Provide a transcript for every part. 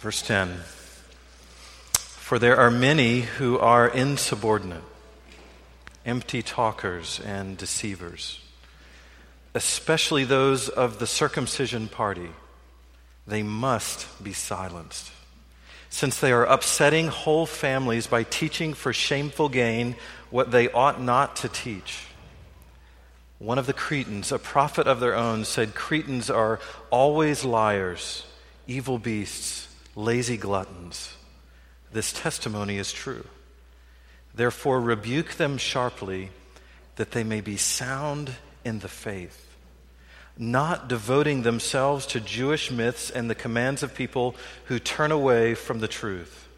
Verse 10 For there are many who are insubordinate, empty talkers, and deceivers, especially those of the circumcision party. They must be silenced, since they are upsetting whole families by teaching for shameful gain what they ought not to teach. One of the Cretans, a prophet of their own, said Cretans are always liars, evil beasts lazy gluttons. This testimony is true. Therefore, rebuke them sharply that they may be sound in the faith, not devoting themselves to Jewish myths and the commands of people who turn away from the truth.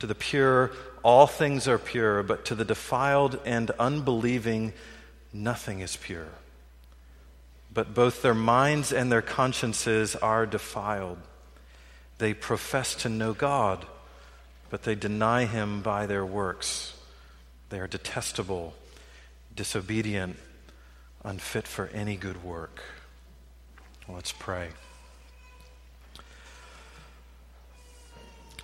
To the pure, all things are pure, but to the defiled and unbelieving, nothing is pure. But both their minds and their consciences are defiled. They profess to know God, but they deny Him by their works. They are detestable, disobedient, unfit for any good work. Let's pray.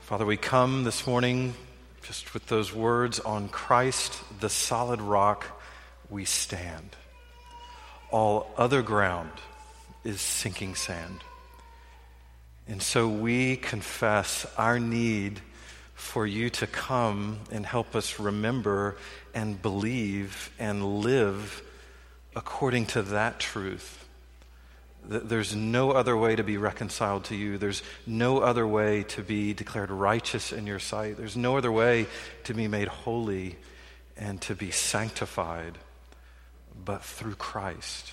Father, we come this morning just with those words on Christ, the solid rock, we stand. All other ground is sinking sand. And so we confess our need for you to come and help us remember and believe and live according to that truth. That there's no other way to be reconciled to you. There's no other way to be declared righteous in your sight. There's no other way to be made holy and to be sanctified but through Christ,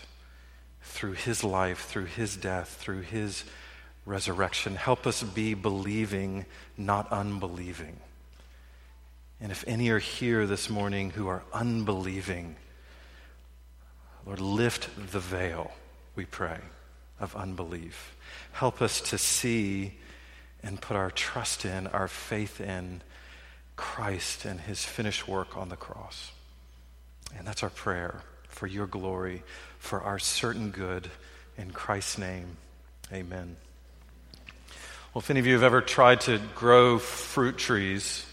through his life, through his death, through his resurrection. Help us be believing, not unbelieving. And if any are here this morning who are unbelieving, Lord, lift the veil, we pray, of unbelief. Help us to see and put our trust in, our faith in Christ and his finished work on the cross. And that's our prayer for your glory, for our certain good. In Christ's name, amen. Well, if any of you have ever tried to grow fruit trees,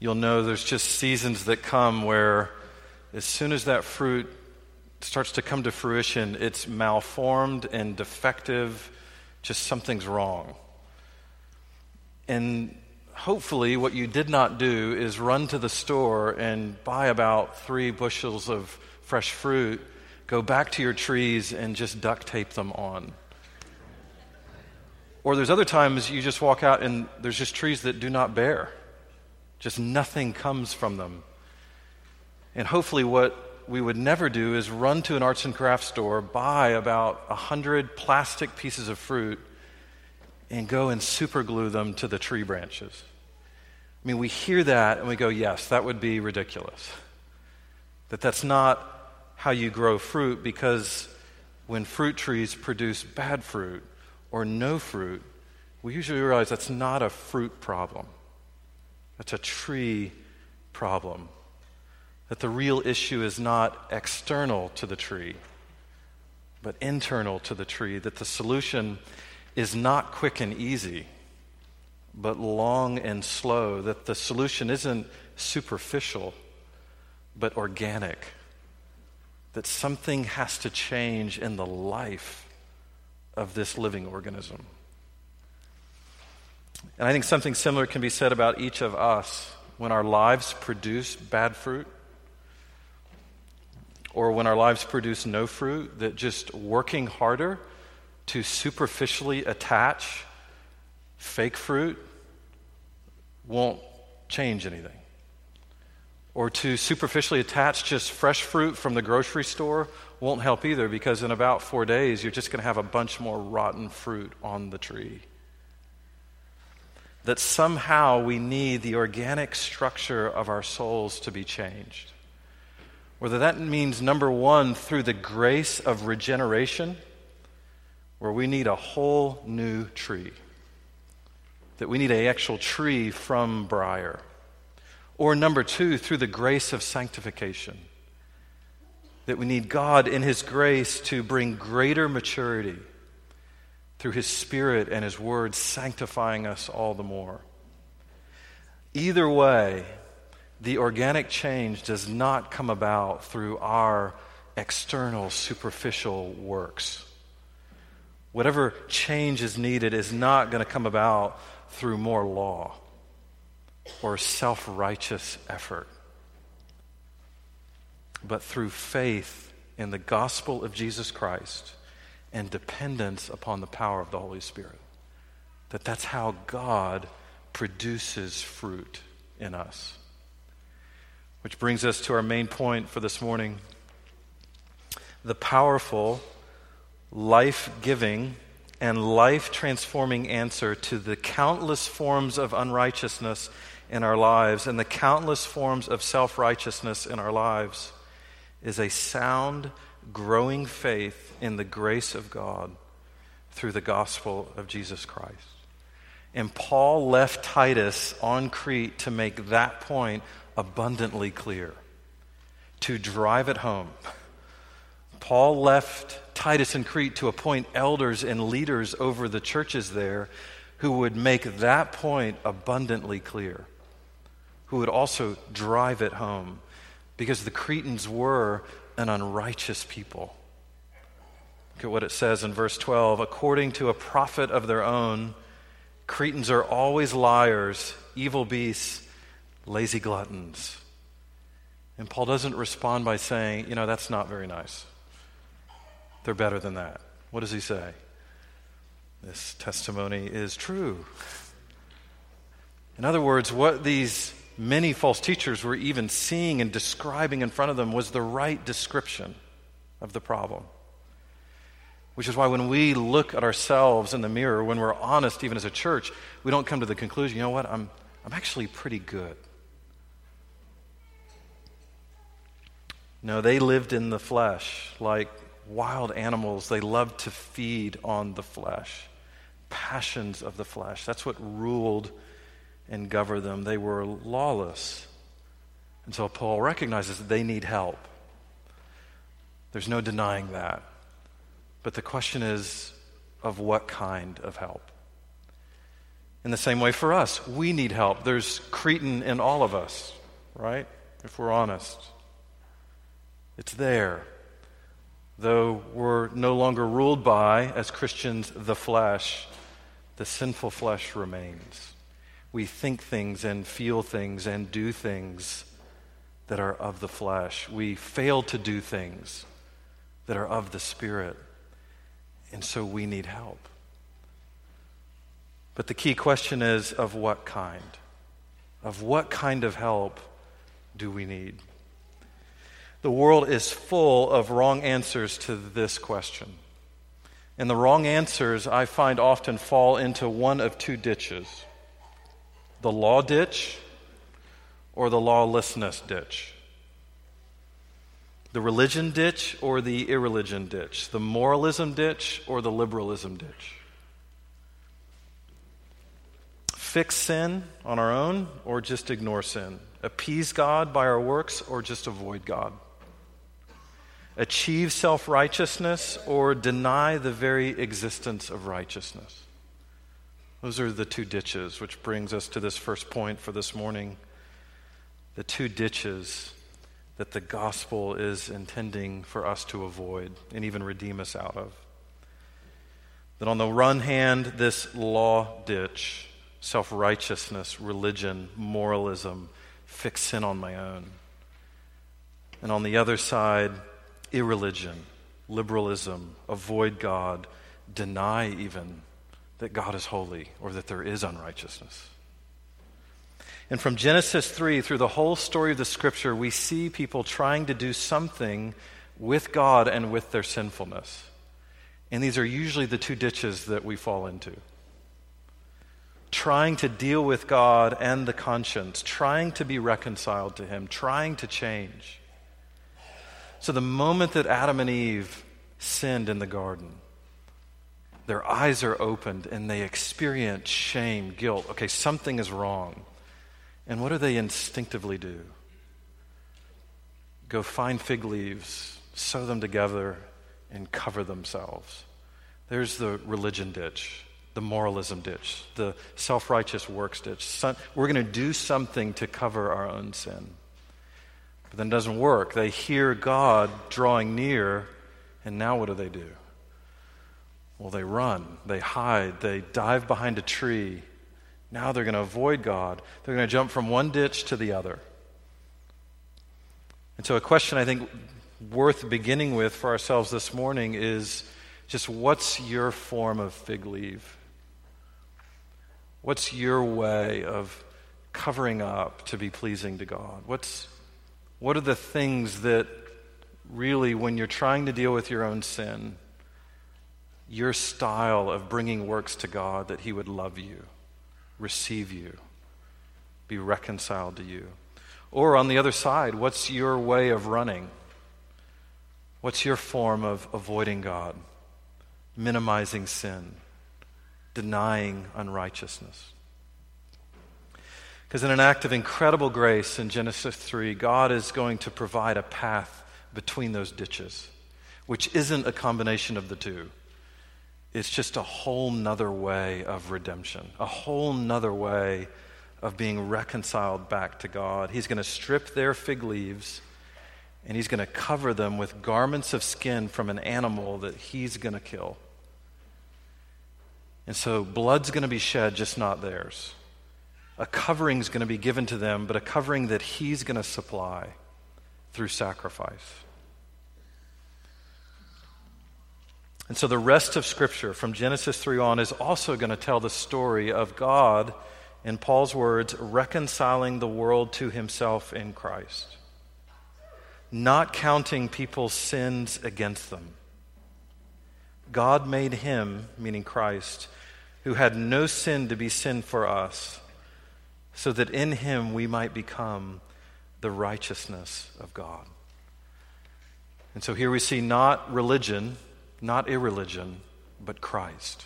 you'll know there's just seasons that come where as soon as that fruit starts to come to fruition, it's malformed and defective, just something's wrong. And hopefully, what you did not do is run to the store and buy about three bushels of fresh fruit, go back to your trees, and just duct tape them on. Or there's other times you just walk out and there's just trees that do not bear. Just nothing comes from them. And hopefully, what we would never do is run to an arts and crafts store, buy about a hundred plastic pieces of fruit, and go and super glue them to the tree branches. I mean, we hear that and we go, yes, that would be ridiculous. That that's not how you grow fruit because when fruit trees produce bad fruit, or no fruit, we usually realize that's not a fruit problem. That's a tree problem. That the real issue is not external to the tree, but internal to the tree. That the solution is not quick and easy, but long and slow. That the solution isn't superficial, but organic. That something has to change in the life of this living organism. And I think something similar can be said about each of us when our lives produce bad fruit or when our lives produce no fruit, that just working harder to superficially attach fake fruit won't change anything. Or to superficially attach just fresh fruit from the grocery store won't help either because in about four days, you're just going to have a bunch more rotten fruit on the tree. That somehow we need the organic structure of our souls to be changed. Whether that means, number one, through the grace of regeneration, where we need a whole new tree, that we need an actual tree from briar. Or number two, through the grace of sanctification that we need God in His grace to bring greater maturity, through His Spirit and His Word sanctifying us all the more. Either way, the organic change does not come about through our external, superficial works. Whatever change is needed is not going to come about through more law or self righteous effort, but through faith in the gospel of Jesus Christ and dependence upon the power of the Holy Spirit. That that's how God produces fruit in us. Which brings us to our main point for this morning the powerful, life giving, and life transforming answer to the countless forms of unrighteousness in our lives and the countless forms of self righteousness in our lives is a sound, growing faith in the grace of God through the gospel of Jesus Christ. And Paul left Titus on Crete to make that point abundantly clear, to drive it home. Paul left Titus in Crete to appoint elders and leaders over the churches there who would make that point abundantly clear, who would also drive it home, because the Cretans were an unrighteous people. Look at what it says in verse 12. According to a prophet of their own, Cretans are always liars, evil beasts, lazy gluttons. And Paul doesn't respond by saying, you know, that's not very nice. They're better than that. What does he say? This testimony is true. In other words, what these many false teachers were even seeing and describing in front of them was the right description of the problem. Which is why when we look at ourselves in the mirror, when we're honest, even as a church, we don't come to the conclusion, you know what, I'm, I'm actually pretty good. No, they lived in the flesh like wild animals. They loved to feed on the flesh, passions of the flesh. That's what ruled and govern them. They were lawless. And so Paul recognizes that they need help. There's no denying that. But the question is of what kind of help? In the same way for us, we need help. There's Cretan in all of us, right? If we're honest. It's there. Though we're no longer ruled by, as Christians, the flesh, the sinful flesh remains we think things and feel things and do things that are of the flesh. We fail to do things that are of the Spirit. And so we need help. But the key question is of what kind? Of what kind of help do we need? The world is full of wrong answers to this question. And the wrong answers, I find, often fall into one of two ditches the law ditch or the lawlessness ditch? The religion ditch or the irreligion ditch? The moralism ditch or the liberalism ditch? Fix sin on our own or just ignore sin? Appease God by our works or just avoid God? Achieve self righteousness or deny the very existence of righteousness? Those are the two ditches, which brings us to this first point for this morning. The two ditches that the gospel is intending for us to avoid and even redeem us out of. That on the one hand, this law ditch, self righteousness, religion, moralism, fix sin on my own. And on the other side, irreligion, liberalism, avoid God, deny even that God is holy or that there is unrighteousness. And from Genesis 3 through the whole story of the scripture, we see people trying to do something with God and with their sinfulness. And these are usually the two ditches that we fall into. Trying to deal with God and the conscience, trying to be reconciled to Him, trying to change. So, the moment that Adam and Eve sinned in the garden, their eyes are opened and they experience shame, guilt. Okay, something is wrong. And what do they instinctively do? Go find fig leaves, sew them together, and cover themselves. There's the religion ditch, the moralism ditch, the self righteous works ditch. we're going to do something to cover our own sin. But then it doesn't work. They hear God drawing near, and now what do they do? Well, they run, they hide, they dive behind a tree. Now they're going to avoid God. They're going to jump from one ditch to the other. And so, a question I think worth beginning with for ourselves this morning is just what's your form of fig leaf? What's your way of covering up to be pleasing to God? What's, what are the things that really, when you're trying to deal with your own sin, your style of bringing works to God that He would love you, receive you, be reconciled to you? Or on the other side, what's your way of running? What's your form of avoiding God, minimizing sin, denying unrighteousness? Because in an act of incredible grace in Genesis 3, God is going to provide a path between those ditches, which isn't a combination of the two. It's just a whole nother way of redemption, a whole nother way of being reconciled back to God. He's going to strip their fig leaves and he's going to cover them with garments of skin from an animal that he's going to kill. And so blood's going to be shed, just not theirs. A covering's going to be given to them, but a covering that he's going to supply through sacrifice. And so the rest of Scripture from Genesis 3 on is also going to tell the story of God, in Paul's words, reconciling the world to himself in Christ, not counting people's sins against them. God made him, meaning Christ, who had no sin to be sin for us, so that in him we might become the righteousness of God. And so here we see not religion not irreligion, but Christ.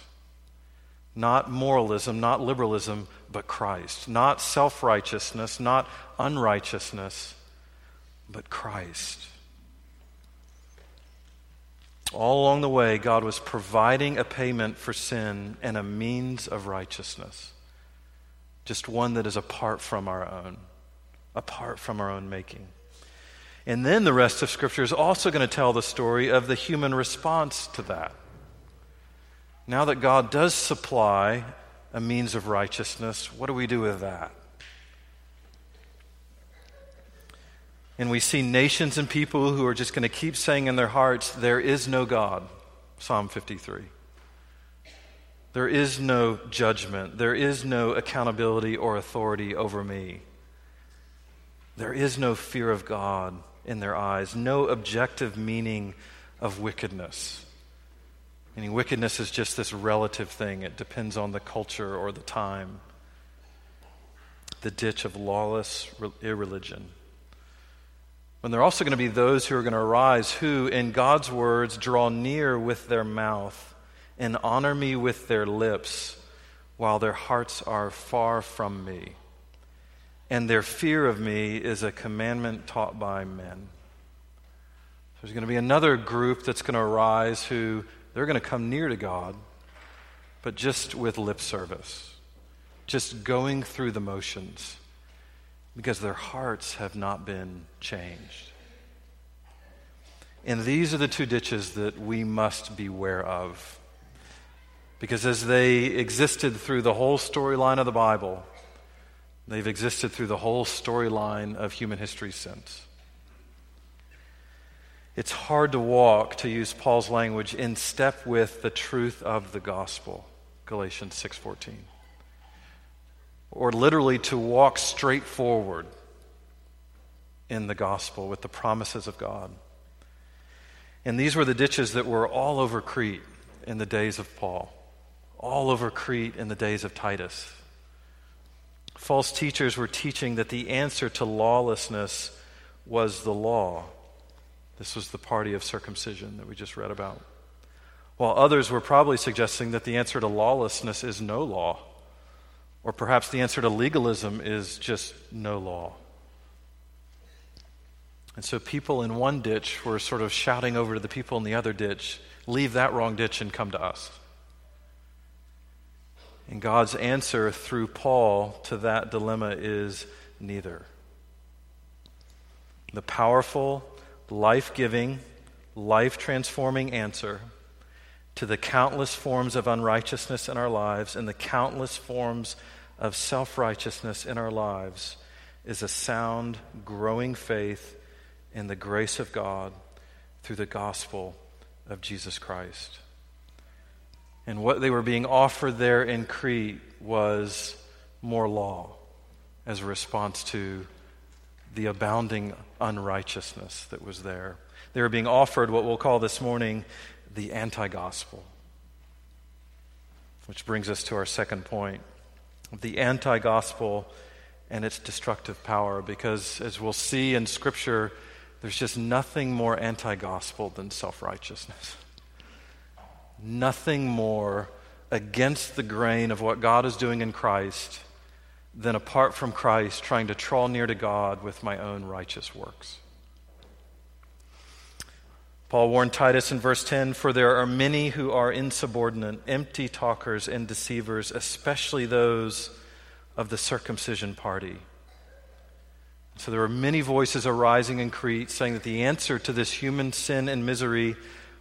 Not moralism, not liberalism, but Christ. Not self righteousness, not unrighteousness, but Christ. All along the way, God was providing a payment for sin and a means of righteousness. Just one that is apart from our own, apart from our own making. And then the rest of Scripture is also going to tell the story of the human response to that. Now that God does supply a means of righteousness, what do we do with that? And we see nations and people who are just going to keep saying in their hearts, There is no God. Psalm 53. There is no judgment. There is no accountability or authority over me. There is no fear of God in their eyes, no objective meaning of wickedness. Meaning, wickedness is just this relative thing, it depends on the culture or the time. The ditch of lawless irreligion. And there are also going to be those who are going to arise who, in God's words, draw near with their mouth and honor me with their lips while their hearts are far from me and their fear of me is a commandment taught by men. There's going to be another group that's going to arise who they're going to come near to God, but just with lip service, just going through the motions, because their hearts have not been changed. And these are the two ditches that we must beware of. Because as they existed through the whole storyline of the Bible, They've existed through the whole storyline of human history since. It's hard to walk, to use Paul's language, in step with the truth of the gospel, Galatians 6:14. Or literally to walk straight forward in the gospel with the promises of God. And these were the ditches that were all over Crete in the days of Paul, all over Crete in the days of Titus, False teachers were teaching that the answer to lawlessness was the law. This was the party of circumcision that we just read about. While others were probably suggesting that the answer to lawlessness is no law, or perhaps the answer to legalism is just no law. And so people in one ditch were sort of shouting over to the people in the other ditch, leave that wrong ditch and come to us. And God's answer through Paul to that dilemma is neither. The powerful, life giving, life transforming answer to the countless forms of unrighteousness in our lives and the countless forms of self righteousness in our lives is a sound, growing faith in the grace of God through the gospel of Jesus Christ. And what they were being offered there in Crete was more law as a response to the abounding unrighteousness that was there. They were being offered what we'll call this morning the anti gospel. Which brings us to our second point the anti gospel and its destructive power. Because as we'll see in Scripture, there's just nothing more anti gospel than self righteousness. Nothing more against the grain of what God is doing in Christ than apart from Christ trying to draw near to God with my own righteous works. Paul warned Titus in verse 10 For there are many who are insubordinate, empty talkers, and deceivers, especially those of the circumcision party. So there were many voices arising in Crete saying that the answer to this human sin and misery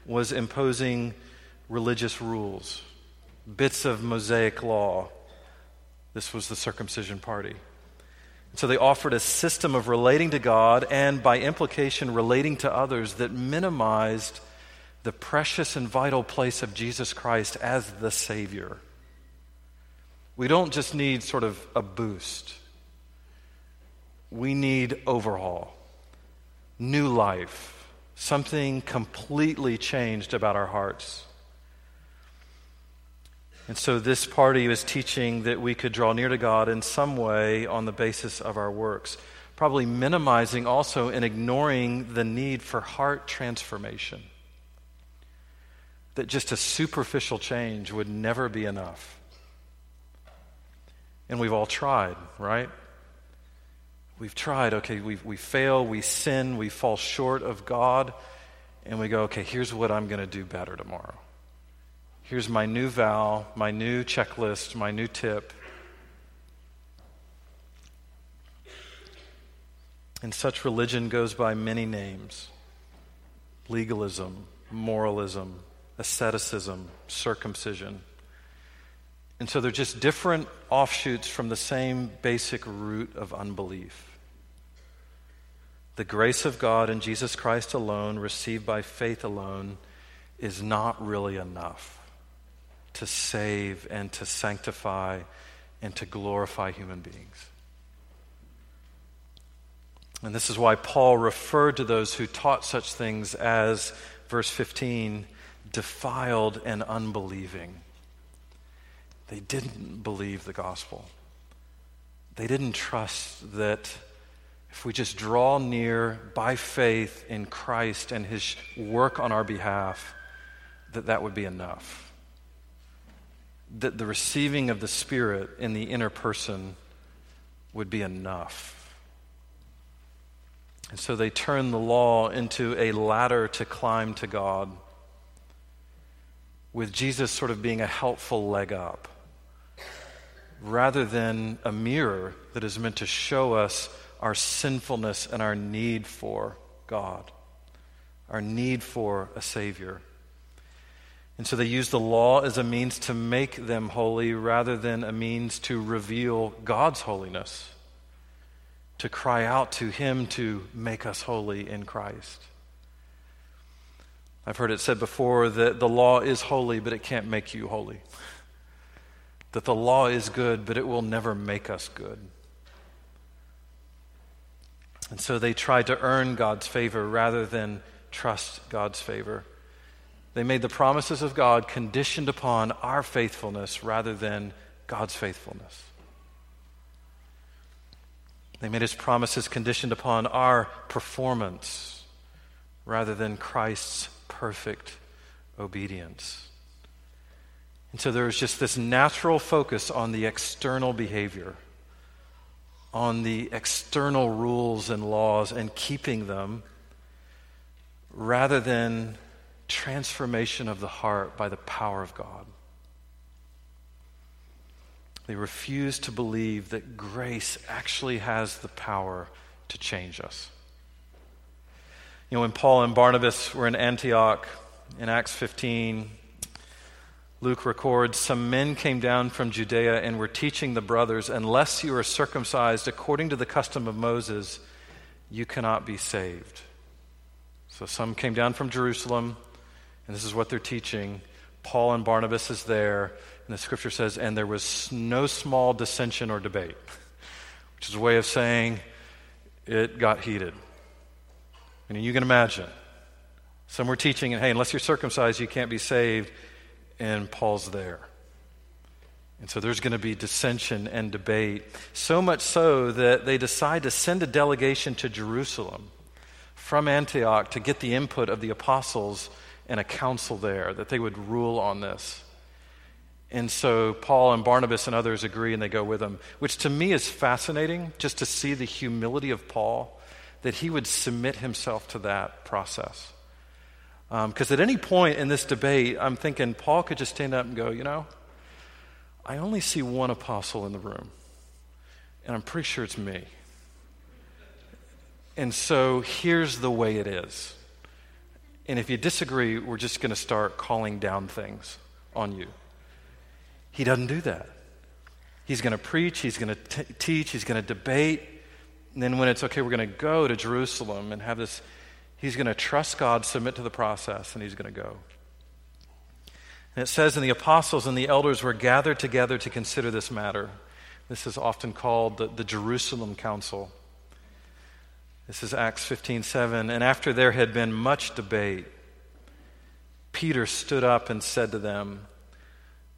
was imposing religious rules, bits of Mosaic law. This was the circumcision party. So they offered a system of relating to God and, by implication, relating to others that minimized the precious and vital place of Jesus Christ as the Savior. We don't just need sort of a boost, we need overhaul, new life, something completely changed about our hearts. And so this party was teaching that we could draw near to God in some way on the basis of our works, probably minimizing also and ignoring the need for heart transformation. That just a superficial change would never be enough. And we've all tried, right? We've tried, okay, we, we fail, we sin, we fall short of God, and we go, okay, here's what I'm going to do better tomorrow. Here's my new vow, my new checklist, my new tip. And such religion goes by many names legalism, moralism, asceticism, circumcision. And so they're just different offshoots from the same basic root of unbelief. The grace of God in Jesus Christ alone, received by faith alone, is not really enough to save and to sanctify and to glorify human beings. And this is why Paul referred to those who taught such things as, verse 15, defiled and unbelieving. They didn't believe the gospel. They didn't trust that if we just draw near by faith in Christ and his work on our behalf, that that would be enough that the receiving of the Spirit in the inner person would be enough. And so they turn the law into a ladder to climb to God, with Jesus sort of being a helpful leg up, rather than a mirror that is meant to show us our sinfulness and our need for God, our need for a Savior. And so they use the law as a means to make them holy rather than a means to reveal God's holiness, to cry out to Him to make us holy in Christ. I've heard it said before that the law is holy, but it can't make you holy. That the law is good, but it will never make us good. And so they try to earn God's favor rather than trust God's favor. They made the promises of God conditioned upon our faithfulness rather than God's faithfulness. They made his promises conditioned upon our performance rather than Christ's perfect obedience. And so there's just this natural focus on the external behavior on the external rules and laws and keeping them rather than transformation of the heart by the power of God. They refuse to believe that grace actually has the power to change us. You know, when Paul and Barnabas were in Antioch in Acts 15, Luke records some men came down from Judea and were teaching the brothers, unless you are circumcised according to the custom of Moses, you cannot be saved. So some came down from Jerusalem, and this is what they're teaching. Paul and Barnabas is there, and the scripture says, and there was no small dissension or debate, which is a way of saying it got heated. And you can imagine. Some were teaching, and hey, unless you're circumcised, you can't be saved. And Paul's there. And so there's going to be dissension and debate. So much so that they decide to send a delegation to Jerusalem from Antioch to get the input of the apostles and a council there, that they would rule on this. And so Paul and Barnabas and others agree and they go with him, which to me is fascinating just to see the humility of Paul, that he would submit himself to that process. Because um, at any point in this debate, I'm thinking Paul could just stand up and go, you know, I only see one apostle in the room, and I'm pretty sure it's me. And so here's the way it is. And if you disagree, we're just going to start calling down things on you. He doesn't do that. He's going to preach, he's going to teach, he's going to debate. And then when it's okay, we're going to go to Jerusalem and have this, he's going to trust God, submit to the process, and he's going to go. And it says, And the apostles and the elders were gathered together to consider this matter. This is often called the, the Jerusalem Council. This is Acts 15 7. And after there had been much debate, Peter stood up and said to them,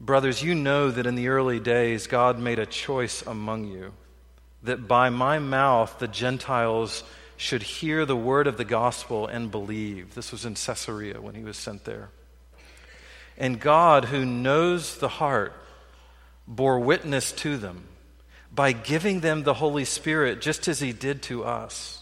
Brothers, you know that in the early days God made a choice among you, that by my mouth the Gentiles should hear the word of the gospel and believe. This was in Caesarea when he was sent there. And God, who knows the heart, bore witness to them by giving them the Holy Spirit, just as he did to us.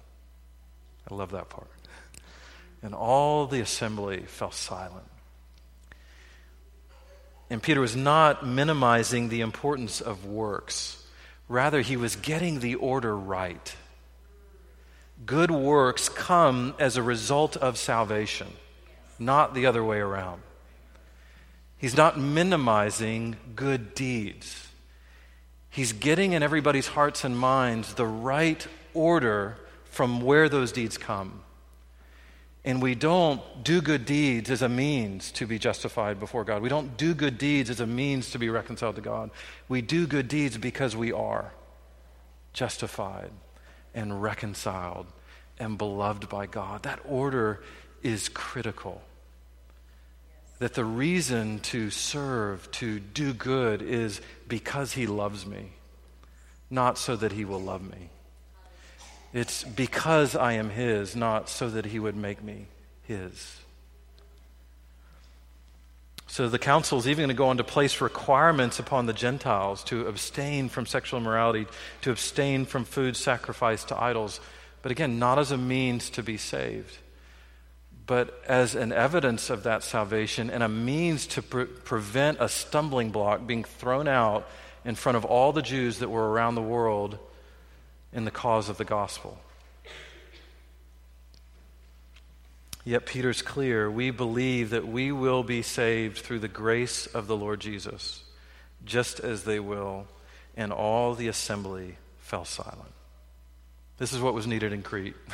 I love that part. And all the assembly fell silent. And Peter was not minimizing the importance of works. Rather, he was getting the order right. Good works come as a result of salvation, not the other way around. He's not minimizing good deeds. He's getting in everybody's hearts and minds the right order from where those deeds come. And we don't do good deeds as a means to be justified before God. We don't do good deeds as a means to be reconciled to God. We do good deeds because we are justified and reconciled and beloved by God. That order is critical. That the reason to serve, to do good, is because He loves me, not so that He will love me. It's because I am His, not so that He would make me His. So the council is even going to go on to place requirements upon the Gentiles to abstain from sexual immorality, to abstain from food sacrificed to idols. But again, not as a means to be saved, but as an evidence of that salvation and a means to pre- prevent a stumbling block being thrown out in front of all the Jews that were around the world in the cause of the gospel. Yet Peter's clear we believe that we will be saved through the grace of the Lord Jesus, just as they will, and all the assembly fell silent. This is what was needed in Crete.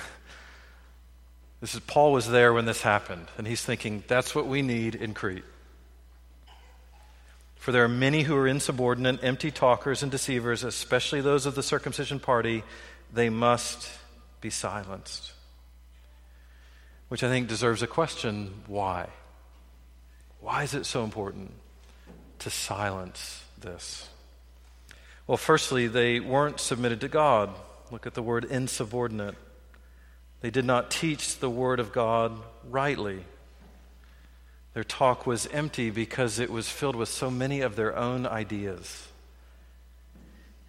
This is Paul was there when this happened, and he's thinking, that's what we need in Crete. For there are many who are insubordinate, empty talkers, and deceivers, especially those of the circumcision party. They must be silenced. Which I think deserves a question why? Why is it so important to silence this? Well, firstly, they weren't submitted to God. Look at the word insubordinate. They did not teach the word of God rightly. Their talk was empty because it was filled with so many of their own ideas.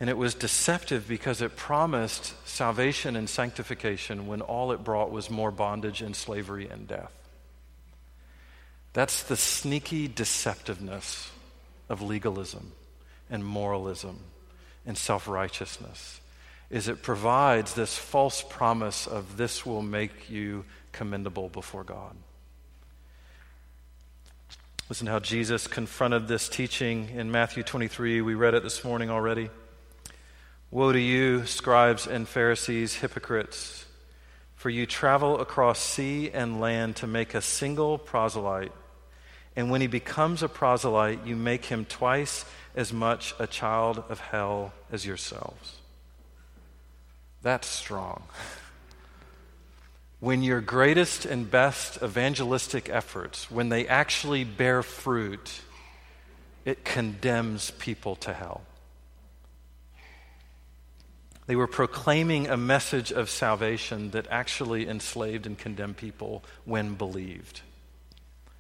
And it was deceptive because it promised salvation and sanctification when all it brought was more bondage and slavery and death. That's the sneaky deceptiveness of legalism and moralism and self-righteousness is it provides this false promise of this will make you commendable before God. Listen to how Jesus confronted this teaching in Matthew 23. We read it this morning already. Woe to you, scribes and Pharisees, hypocrites, for you travel across sea and land to make a single proselyte. And when he becomes a proselyte, you make him twice as much a child of hell as yourselves. That's strong when your greatest and best evangelistic efforts, when they actually bear fruit, it condemns people to hell. They were proclaiming a message of salvation that actually enslaved and condemned people when believed.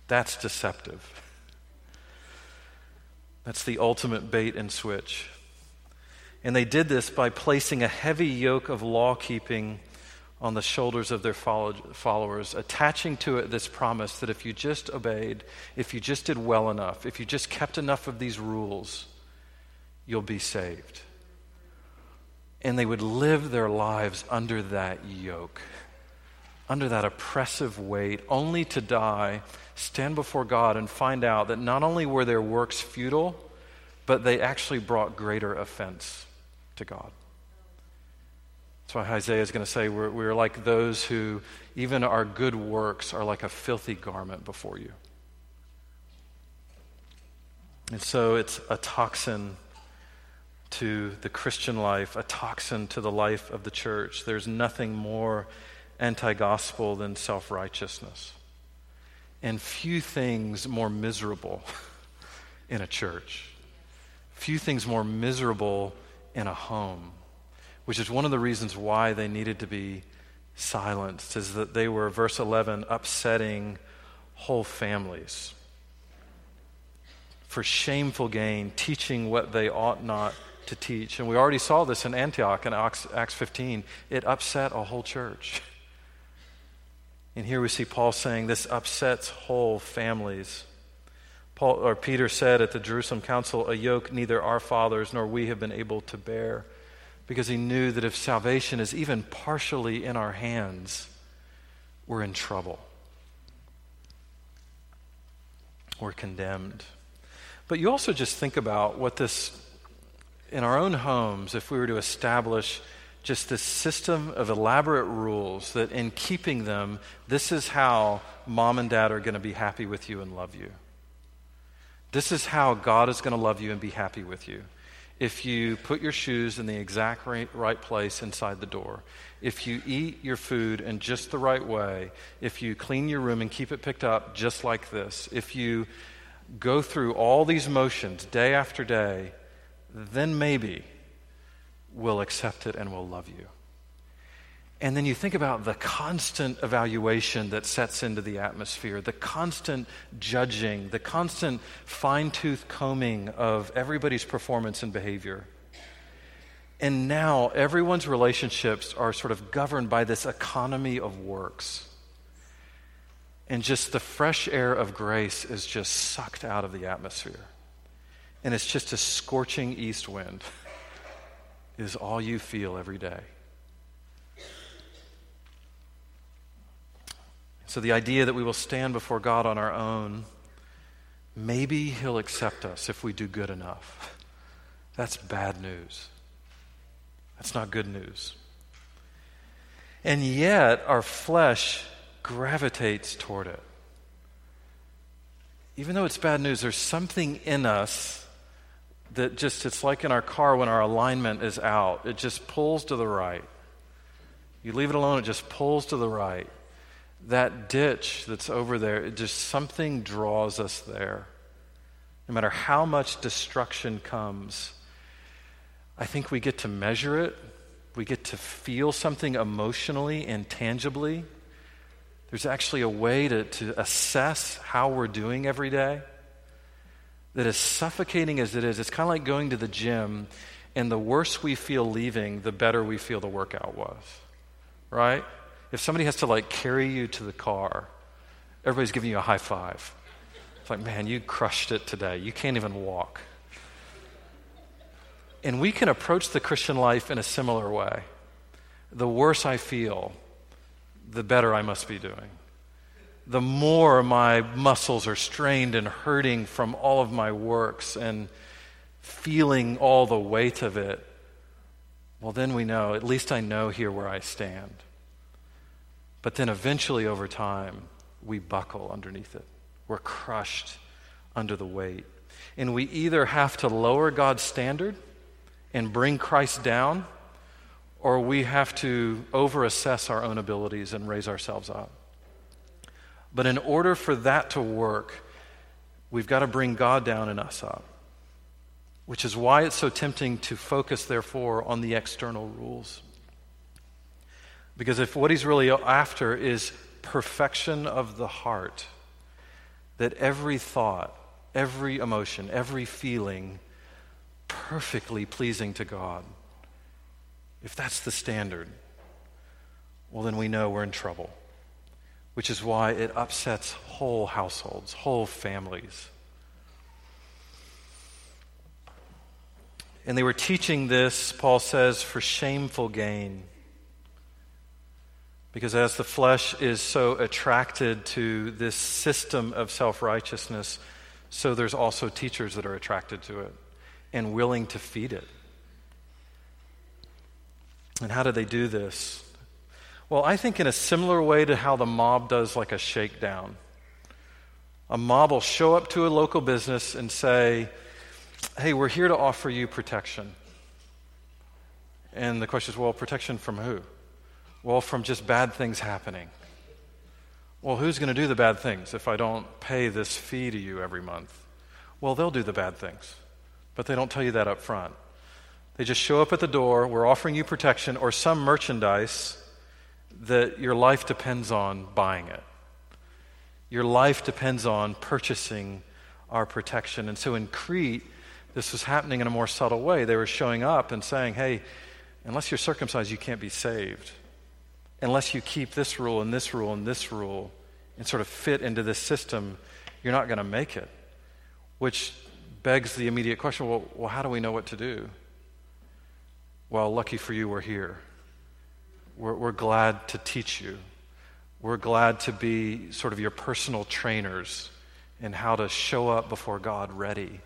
That's deceptive. That's the ultimate bait and switch. And they did this by placing a heavy yoke of law keeping on the shoulders of their followers, attaching to it this promise that if you just obeyed, if you just did well enough, if you just kept enough of these rules, you'll be saved. And they would live their lives under that yoke, under that oppressive weight, only to die, stand before God, and find out that not only were their works futile, but they actually brought greater offense to God. That's why Isaiah is going to say we're, we're like those who, even our good works, are like a filthy garment before you. And so it's a toxin to the Christian life, a toxin to the life of the church. There's nothing more anti gospel than self righteousness. And few things more miserable in a church, few things more miserable in a home which is one of the reasons why they needed to be silenced, is that they were, verse 11, upsetting whole families for shameful gain, teaching what they ought not to teach. And we already saw this in Antioch in Acts 15. It upset a whole church. And here we see Paul saying this upsets whole families. Paul or Peter said at the Jerusalem council, a yoke neither our fathers nor we have been able to bear because he knew that if salvation is even partially in our hands, we're in trouble. We're condemned. But you also just think about what this, in our own homes, if we were to establish just this system of elaborate rules that in keeping them, this is how mom and dad are going to be happy with you and love you. This is how God is going to love you and be happy with you if you put your shoes in the exact right, right, place inside the door, if you eat your food in just the right way, if you clean your room and keep it picked up just like this, if you go through all these motions day after day, then maybe we'll accept it and we'll love you. And then you think about the constant evaluation that sets into the atmosphere, the constant judging, the constant fine tooth combing of everybody's performance and behavior. And now everyone's relationships are sort of governed by this economy of works. And just the fresh air of grace is just sucked out of the atmosphere. And it's just a scorching east wind, is all you feel every day. So the idea that we will stand before God on our own, maybe He'll accept us if we do good enough. That's bad news. That's not good news. And yet, our flesh gravitates toward it. even though it's bad news, there's something in us that just, it's like in our car when our alignment is out, it just pulls to the right. You leave it alone, it just pulls to the right. That ditch that's over there, it just something draws us there. No matter how much destruction comes, I think we get to measure it. We get to feel something emotionally and tangibly. There's actually a way to, to assess how we're doing every day that as suffocating as it is, it's kind of like going to the gym, and the worse we feel leaving, the better we feel the workout was. Right? If somebody has to like carry you to the car, everybody's giving you a high five. It's like, man, you crushed it today. You can't even walk. And we can approach the Christian life in a similar way. The worse I feel, the better I must be doing the more my muscles are strained and hurting from all of my works and feeling all the weight of it, well, then we know, at least I know here where I stand. But then eventually, over time, we buckle underneath it. We're crushed under the weight. And we either have to lower God's standard and bring Christ down, or we have to overassess our own abilities and raise ourselves up. But in order for that to work, we've got to bring God down and us up. Which is why it's so tempting to focus, therefore, on the external rules. Because if what he's really after is perfection of the heart, that every thought, every emotion, every feeling perfectly pleasing to God, if that's the standard, well, then we know we're in trouble which is why it upsets whole households, whole families. And they were teaching this, Paul says, for shameful gain. Because as the flesh is so attracted to this system of self righteousness, so there's also teachers that are attracted to it and willing to feed it. And how do they do this? Well, I think in a similar way to how the mob does like a shakedown. A mob will show up to a local business and say, Hey, we're here to offer you protection. And the question is, well, protection from who? Well, from just bad things happening. Well, who's going to do the bad things if I don't pay this fee to you every month? Well, they'll do the bad things, but they don't tell you that up front. They just show up at the door, we're offering you protection or some merchandise that your life depends on buying it. Your life depends on purchasing our protection. And so in Crete, this was happening in a more subtle way. They were showing up and saying, hey, unless you're circumcised, you can't be saved. Unless you keep this rule and this rule and this rule and sort of fit into this system, you're not going to make it. Which begs the immediate question well, well, how do we know what to do? Well, lucky for you, we're here. We're, we're glad to teach you. We're glad to be sort of your personal trainers in how to show up before God ready.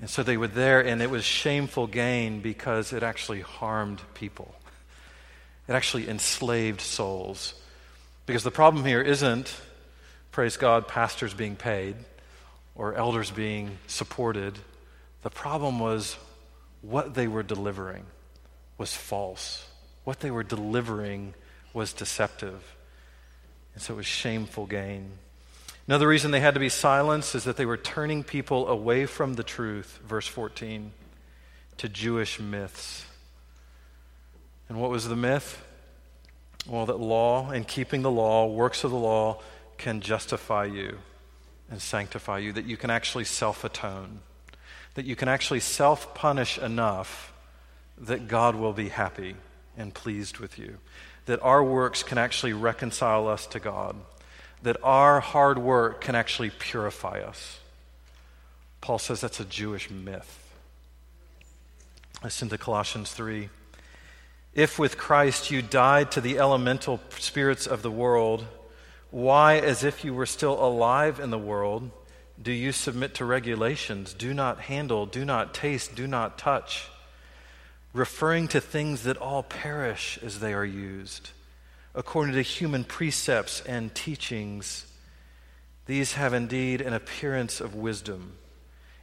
And so they were there, and it was shameful gain because it actually harmed people. It actually enslaved souls. Because the problem here isn't, praise God, pastors being paid or elders being supported. The problem was what they were delivering was false. What they were delivering was deceptive. And so it was shameful gain. Another reason they had to be silenced is that they were turning people away from the truth, verse 14, to Jewish myths. And what was the myth? Well, that law and keeping the law, works of the law, can justify you and sanctify you, that you can actually self atone, that you can actually self punish enough that God will be happy and pleased with you. That our works can actually reconcile us to God. That our hard work can actually purify us. Paul says that's a Jewish myth. Listen to Colossians 3. If with Christ you died to the elemental spirits of the world, why, as if you were still alive in the world, do you submit to regulations? Do not handle, do not taste, do not touch referring to things that all perish as they are used, according to human precepts and teachings. these have indeed an appearance of wisdom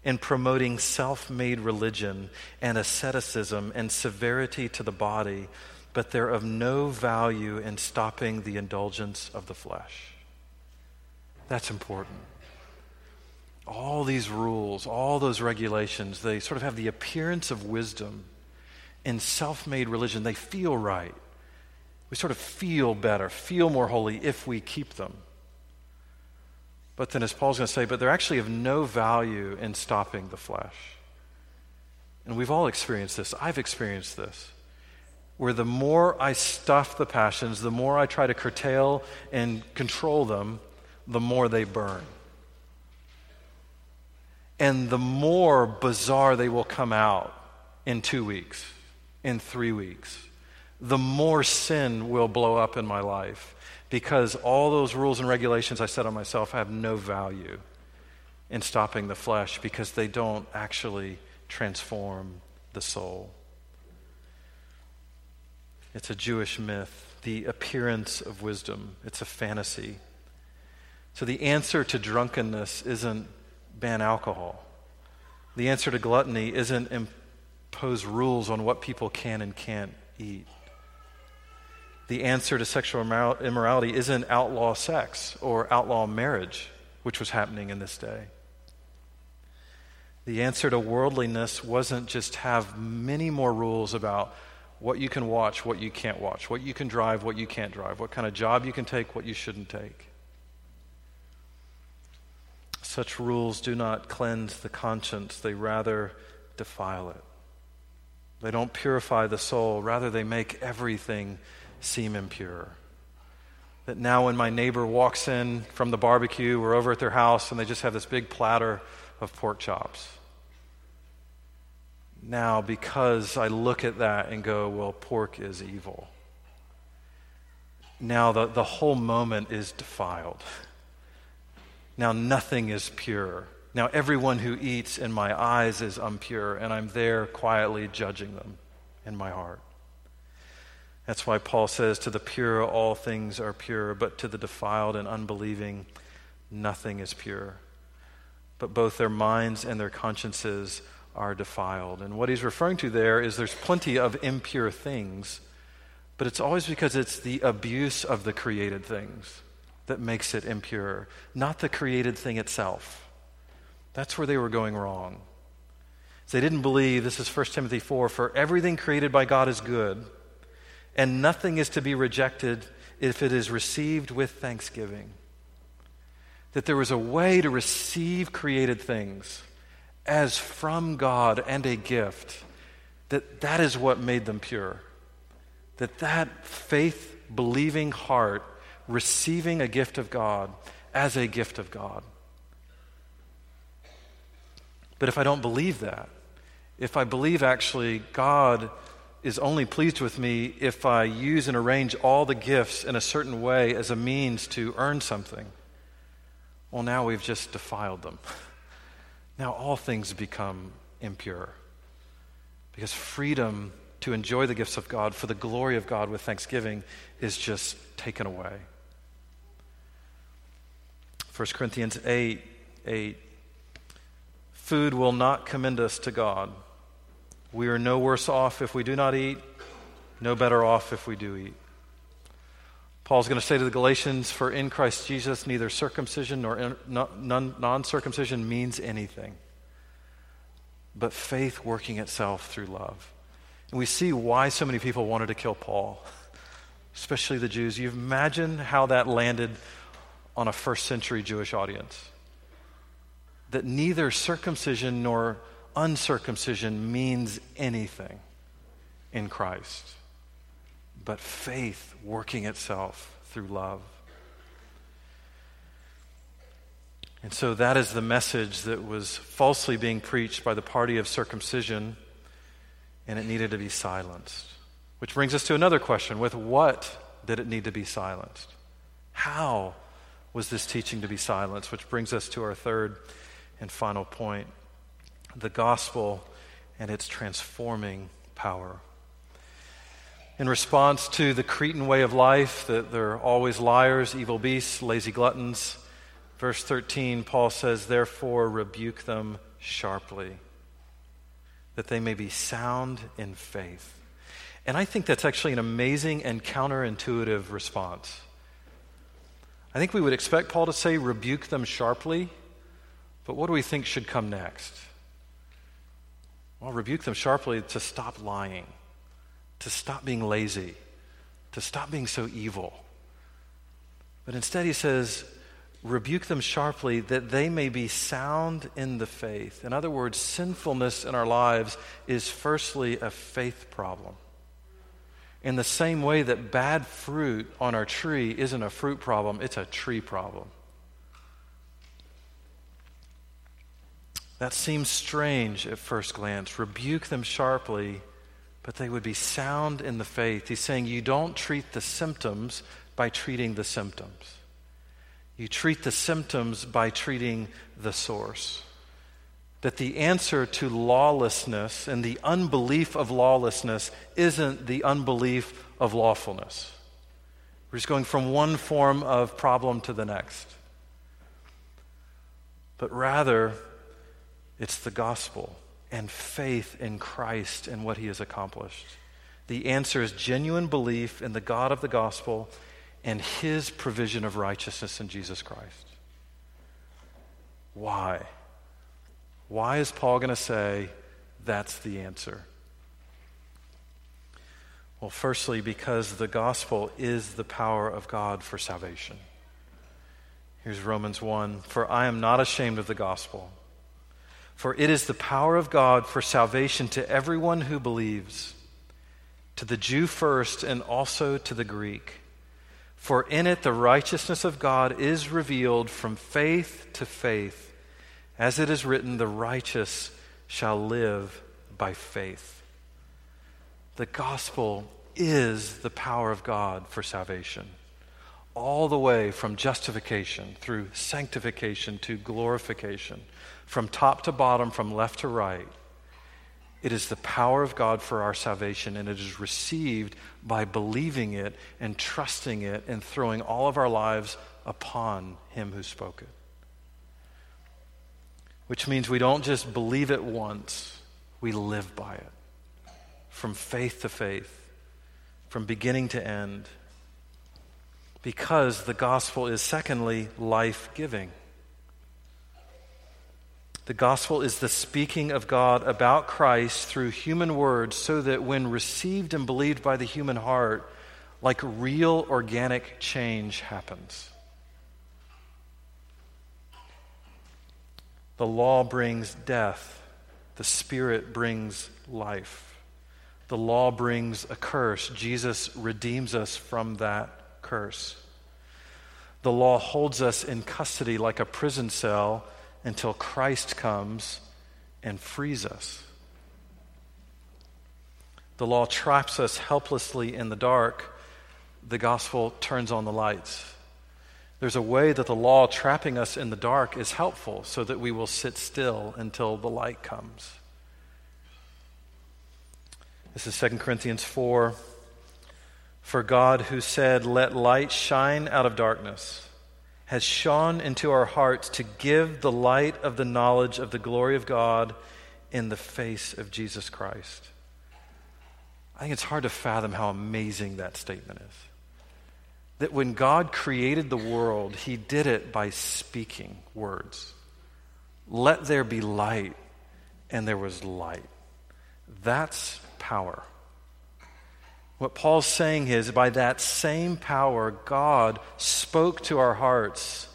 in promoting self made religion and asceticism and severity to the body, but they're of no value in stopping the indulgence of the flesh. That's important. All these rules, all those regulations, they sort of have the appearance of wisdom in self made religion. They feel right. We sort of feel better, feel more holy if we keep them. But then, as Paul's going to say, but they're actually of no value in stopping the flesh. And we've all experienced this. I've experienced this. Where the more I stuff the passions, the more I try to curtail and control them, the more they burn. And the more bizarre they will come out in two weeks, in three weeks, the more sin will blow up in my life because all those rules and regulations I set on myself have no value in stopping the flesh because they don't actually transform the soul. It's a Jewish myth, the appearance of wisdom. It's a fantasy. So the answer to drunkenness isn't ban alcohol. The answer to gluttony isn't impose rules on what people can and can't eat the answer to sexual immorality isn't outlaw sex or outlaw marriage, which was happening in this day. The answer to worldliness wasn't just have many more rules about what you can watch, what you can't watch, what you can drive, what you can't drive, what kind of job you can take, what you shouldn't take. Such rules do not cleanse the conscience, they rather defile it. They don't purify the soul, rather, they make everything seem impure. That now, when my neighbor walks in from the barbecue, we're over at their house and they just have this big platter of pork chops. Now, because I look at that and go, well, pork is evil, now the, the whole moment is defiled. Now, nothing is pure. Now, everyone who eats in my eyes is impure, and I'm there quietly judging them in my heart. That's why Paul says, To the pure, all things are pure, but to the defiled and unbelieving, nothing is pure. But both their minds and their consciences are defiled. And what he's referring to there is there's plenty of impure things, but it's always because it's the abuse of the created things that makes it impure, not the created thing itself. That's where they were going wrong. They didn't believe, this is 1 Timothy 4, for everything created by God is good and nothing is to be rejected if it is received with thanksgiving. That there was a way to receive created things as from God and a gift, that that is what made them pure. That that faith believing heart receiving a gift of God as a gift of God. But if I don't believe that, if I believe actually God is only pleased with me if I use and arrange all the gifts in a certain way as a means to earn something. Well, now we've just defiled them. Now all things become impure. Because freedom to enjoy the gifts of God for the glory of God with thanksgiving is just taken away. 1 Corinthians 8 8. Food will not commend us to God. We are no worse off if we do not eat, no better off if we do eat. Paul's going to say to the Galatians, For in Christ Jesus, neither circumcision nor non circumcision means anything, but faith working itself through love. And we see why so many people wanted to kill Paul, especially the Jews. You imagine how that landed on a first century Jewish audience. That neither circumcision nor uncircumcision means anything in Christ, but faith working itself through love. And so that is the message that was falsely being preached by the party of circumcision, and it needed to be silenced. Which brings us to another question with what did it need to be silenced? How was this teaching to be silenced? Which brings us to our third and final point the gospel and its transforming power. In response to the Cretan way of life, that they're always liars, evil beasts, lazy gluttons, Verse 13, Paul says, Therefore rebuke them sharply, that they may be sound in faith. And I think that's actually an amazing and counterintuitive response. I think we would expect Paul to say, rebuke them sharply, but what do we think should come next? Well, rebuke them sharply to stop lying, to stop being lazy, to stop being so evil. But instead, he says, rebuke them sharply that they may be sound in the faith. In other words, sinfulness in our lives is firstly a faith problem. In the same way that bad fruit on our tree isn't a fruit problem, it's a tree problem. That seems strange at first glance. Rebuke them sharply, but they would be sound in the faith. He's saying you don't treat the symptoms by treating the symptoms. You treat the symptoms by treating the source. That the answer to lawlessness and the unbelief of lawlessness isn't the unbelief of lawfulness. We're just going from one form of problem to the next. But rather, it's the gospel and faith in Christ and what he has accomplished. The answer is genuine belief in the God of the gospel and his provision of righteousness in Jesus Christ. Why? Why is Paul going to say that's the answer? Well, firstly, because the gospel is the power of God for salvation. Here's Romans 1 For I am not ashamed of the gospel, for it is the power of God for salvation to everyone who believes, to the Jew first and also to the Greek. For in it the righteousness of God is revealed from faith to faith. As it is written, the righteous shall live by faith. The gospel is the power of God for salvation, all the way from justification through sanctification to glorification, from top to bottom, from left to right. It is the power of God for our salvation, and it is received by believing it and trusting it and throwing all of our lives upon Him who spoke it. Which means we don't just believe it once, we live by it. From faith to faith, from beginning to end. Because the gospel is, secondly, life giving. The gospel is the speaking of God about Christ through human words so that when received and believed by the human heart, like real organic change happens. The law brings death, the Spirit brings life. The law brings a curse. Jesus redeems us from that curse. The law holds us in custody like a prison cell until Christ comes and frees us. The law traps us helplessly in the dark. The gospel turns on the lights. There's a way that the law trapping us in the dark is helpful so that we will sit still until the light comes. This is 2 Corinthians 4. For God, who said, Let light shine out of darkness, has shone into our hearts to give the light of the knowledge of the glory of God in the face of Jesus Christ. I think it's hard to fathom how amazing that statement is. That when God created the world, he did it by speaking words. Let there be light, and there was light. That's power. What Paul's saying is by that same power, God spoke to our hearts,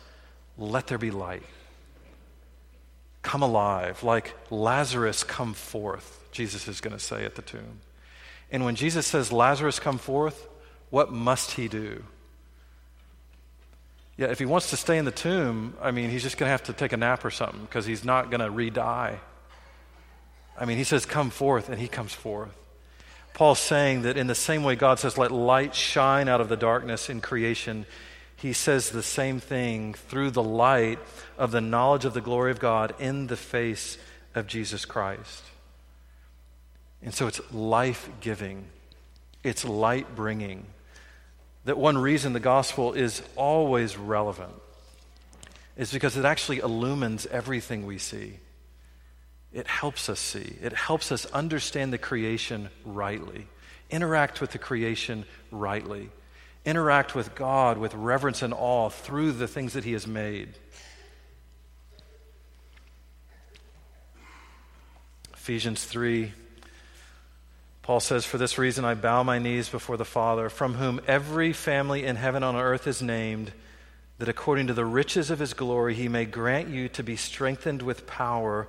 let there be light. Come alive, like Lazarus come forth, Jesus is going to say at the tomb. And when Jesus says, Lazarus come forth, what must he do? Yeah, if he wants to stay in the tomb, I mean, he's just going to have to take a nap or something because he's not going to re die. I mean, he says, Come forth, and he comes forth. Paul's saying that in the same way God says, let light shine out of the darkness in creation, he says the same thing through the light of the knowledge of the glory of God in the face of Jesus Christ. And so it's life giving, it's light bringing. That one reason the gospel is always relevant is because it actually illumines everything we see. It helps us see, it helps us understand the creation rightly, interact with the creation rightly, interact with God with reverence and awe through the things that He has made. Ephesians 3 Paul says, For this reason I bow my knees before the Father, from whom every family in heaven on earth is named, that according to the riches of his glory he may grant you to be strengthened with power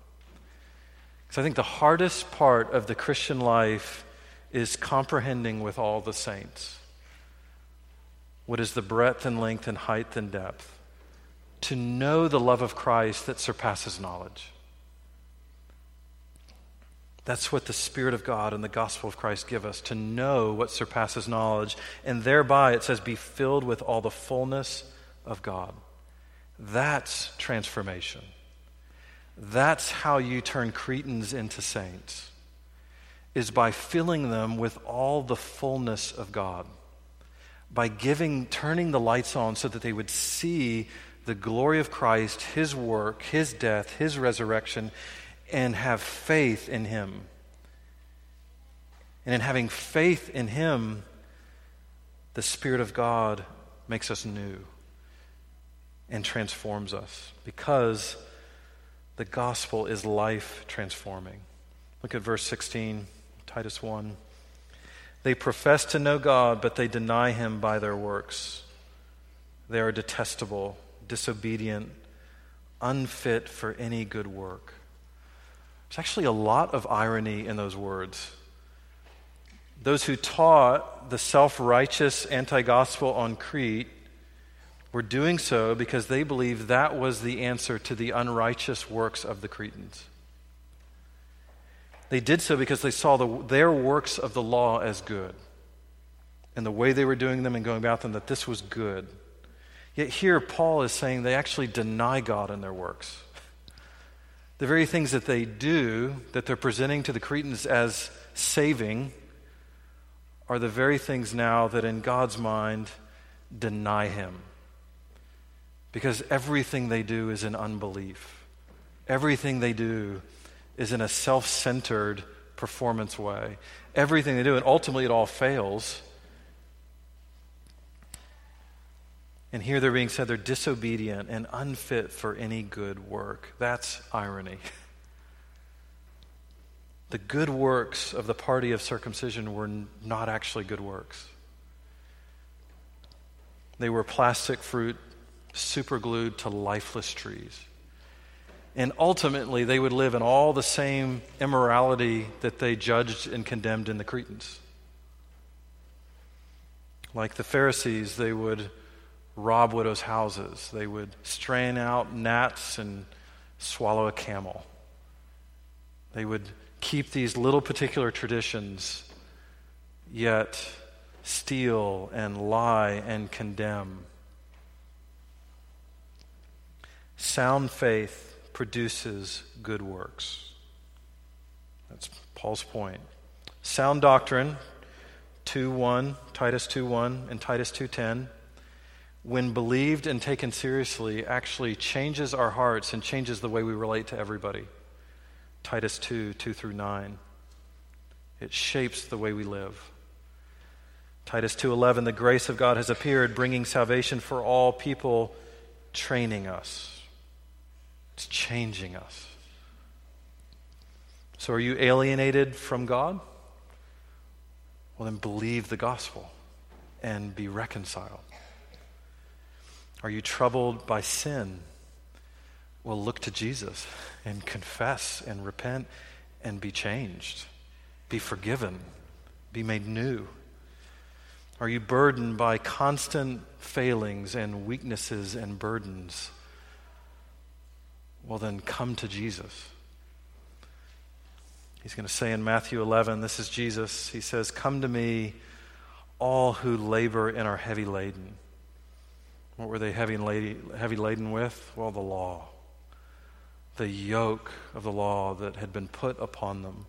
So I think the hardest part of the Christian life is comprehending with all the saints what is the breadth and length and height and depth, to know the love of Christ that surpasses knowledge. That's what the Spirit of God and the gospel of Christ give us to know what surpasses knowledge. And thereby, it says, be filled with all the fullness of God. That's transformation. That's how you turn Cretans into saints, is by filling them with all the fullness of God. By giving, turning the lights on so that they would see the glory of Christ, His work, His death, His resurrection, and have faith in Him. And in having faith in Him, the Spirit of God makes us new and transforms us because the gospel is life transforming. Look at verse 16, Titus 1. They profess to know God, but they deny Him by their works. They are detestable, disobedient, unfit for any good work. There's actually a lot of irony in those words. Those who taught the self righteous anti gospel on Crete were doing so because they believed that was the answer to the unrighteous works of the Cretans. They did so because they saw the, their works of the law as good. And the way they were doing them and going about them, that this was good. Yet here, Paul is saying they actually deny God in their works the very things that they do, that they're presenting to the Cretans as saving, are the very things now that in God's mind deny Him. Because everything they do is in unbelief. Everything they do is in a self centered performance way. Everything they do, and ultimately it all fails And here they're being said they're disobedient and unfit for any good work. That's irony. The good works of the party of circumcision were not actually good works. They were plastic fruit superglued to lifeless trees. And ultimately, they would live in all the same immorality that they judged and condemned in the Cretans. Like the Pharisees, they would rob widows' houses. They would strain out gnats and swallow a camel. They would keep these little particular traditions, yet steal and lie and condemn. Sound faith produces good works. That's Paul's point. Sound doctrine, 2 1, Titus 2 1, and Titus 2:10 when believed and taken seriously, actually changes our hearts and changes the way we relate to everybody. Titus 2 2 through 9. It shapes the way we live. Titus 2:11 The grace of God has appeared bringing salvation for all people training us. It's changing us. So are you alienated from God? Well then believe the gospel and be reconciled. Are you troubled by sin? Well, look to Jesus and confess and repent and be changed, be forgiven, be made new. Are you burdened by constant failings and weaknesses and burdens? Well, then come to Jesus. He's going to say in Matthew 11, this is Jesus. He says, Come to me, all who labor and are heavy laden. What were they heavy, heavy laden with? Well, the law, the yoke of the law that had been put upon them.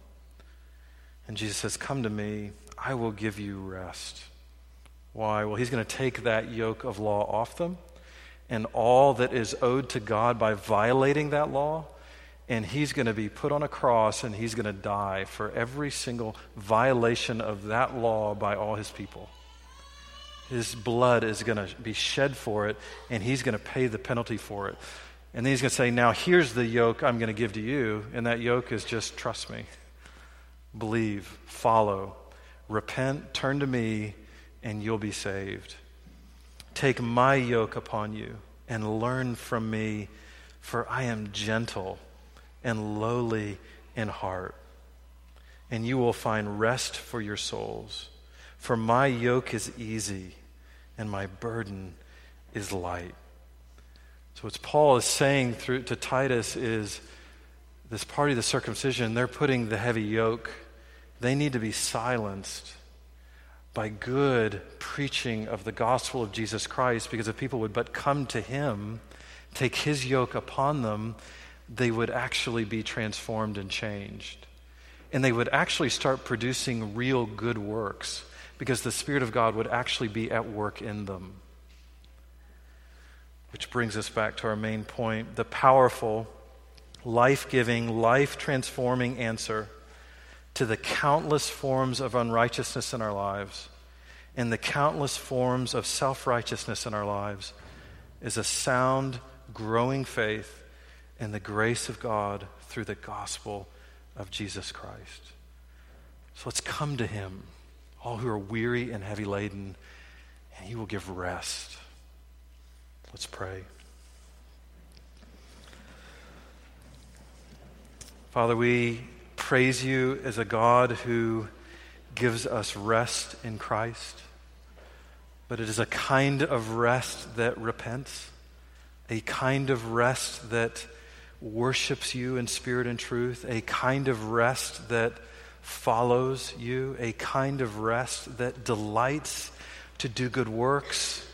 And Jesus says, Come to me, I will give you rest. Why? Well, he's going to take that yoke of law off them and all that is owed to God by violating that law. And he's going to be put on a cross and he's going to die for every single violation of that law by all his people. His blood is going to be shed for it, and he's going to pay the penalty for it. And then he's going to say, Now here's the yoke I'm going to give to you. And that yoke is just trust me, believe, follow, repent, turn to me, and you'll be saved. Take my yoke upon you and learn from me, for I am gentle and lowly in heart. And you will find rest for your souls. For my yoke is easy and my burden is light. So, what Paul is saying through to Titus is this party of the circumcision, they're putting the heavy yoke, they need to be silenced by good preaching of the gospel of Jesus Christ, because if people would but come to him, take his yoke upon them, they would actually be transformed and changed. And they would actually start producing real good works, because the Spirit of God would actually be at work in them. Which brings us back to our main point the powerful, life giving, life transforming answer to the countless forms of unrighteousness in our lives and the countless forms of self righteousness in our lives is a sound, growing faith in the grace of God through the gospel of Jesus Christ. So let's come to Him, all who are weary and heavy laden, and He will give rest. Let's pray. Father, we praise you as a God who gives us rest in Christ, but it is a kind of rest that repents, a kind of rest that worships you in spirit and truth, a kind of rest that follows you, a kind of rest that delights to do good works,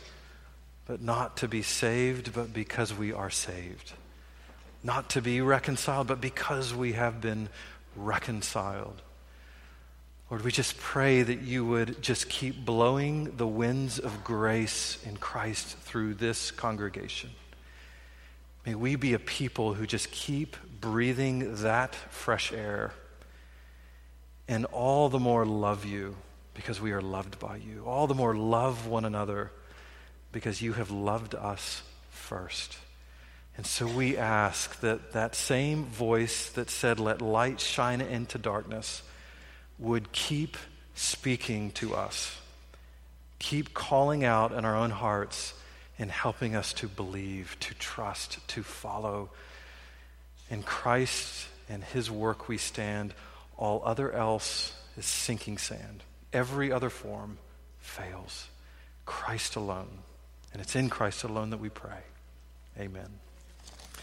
but not to be saved, but because we are saved. Not to be reconciled, but because we have been reconciled. Lord, we just pray that you would just keep blowing the winds of grace in Christ through this congregation. May we be a people who just keep breathing that fresh air and all the more love you because we are loved by you. All the more love one another because you have loved us first. And so we ask that that same voice that said, Let light shine into darkness, would keep speaking to us, keep calling out in our own hearts and helping us to believe, to trust, to follow. In Christ and His work we stand. All other else is sinking sand. Every other form fails. Christ alone. And it's in Christ alone that we pray. Amen.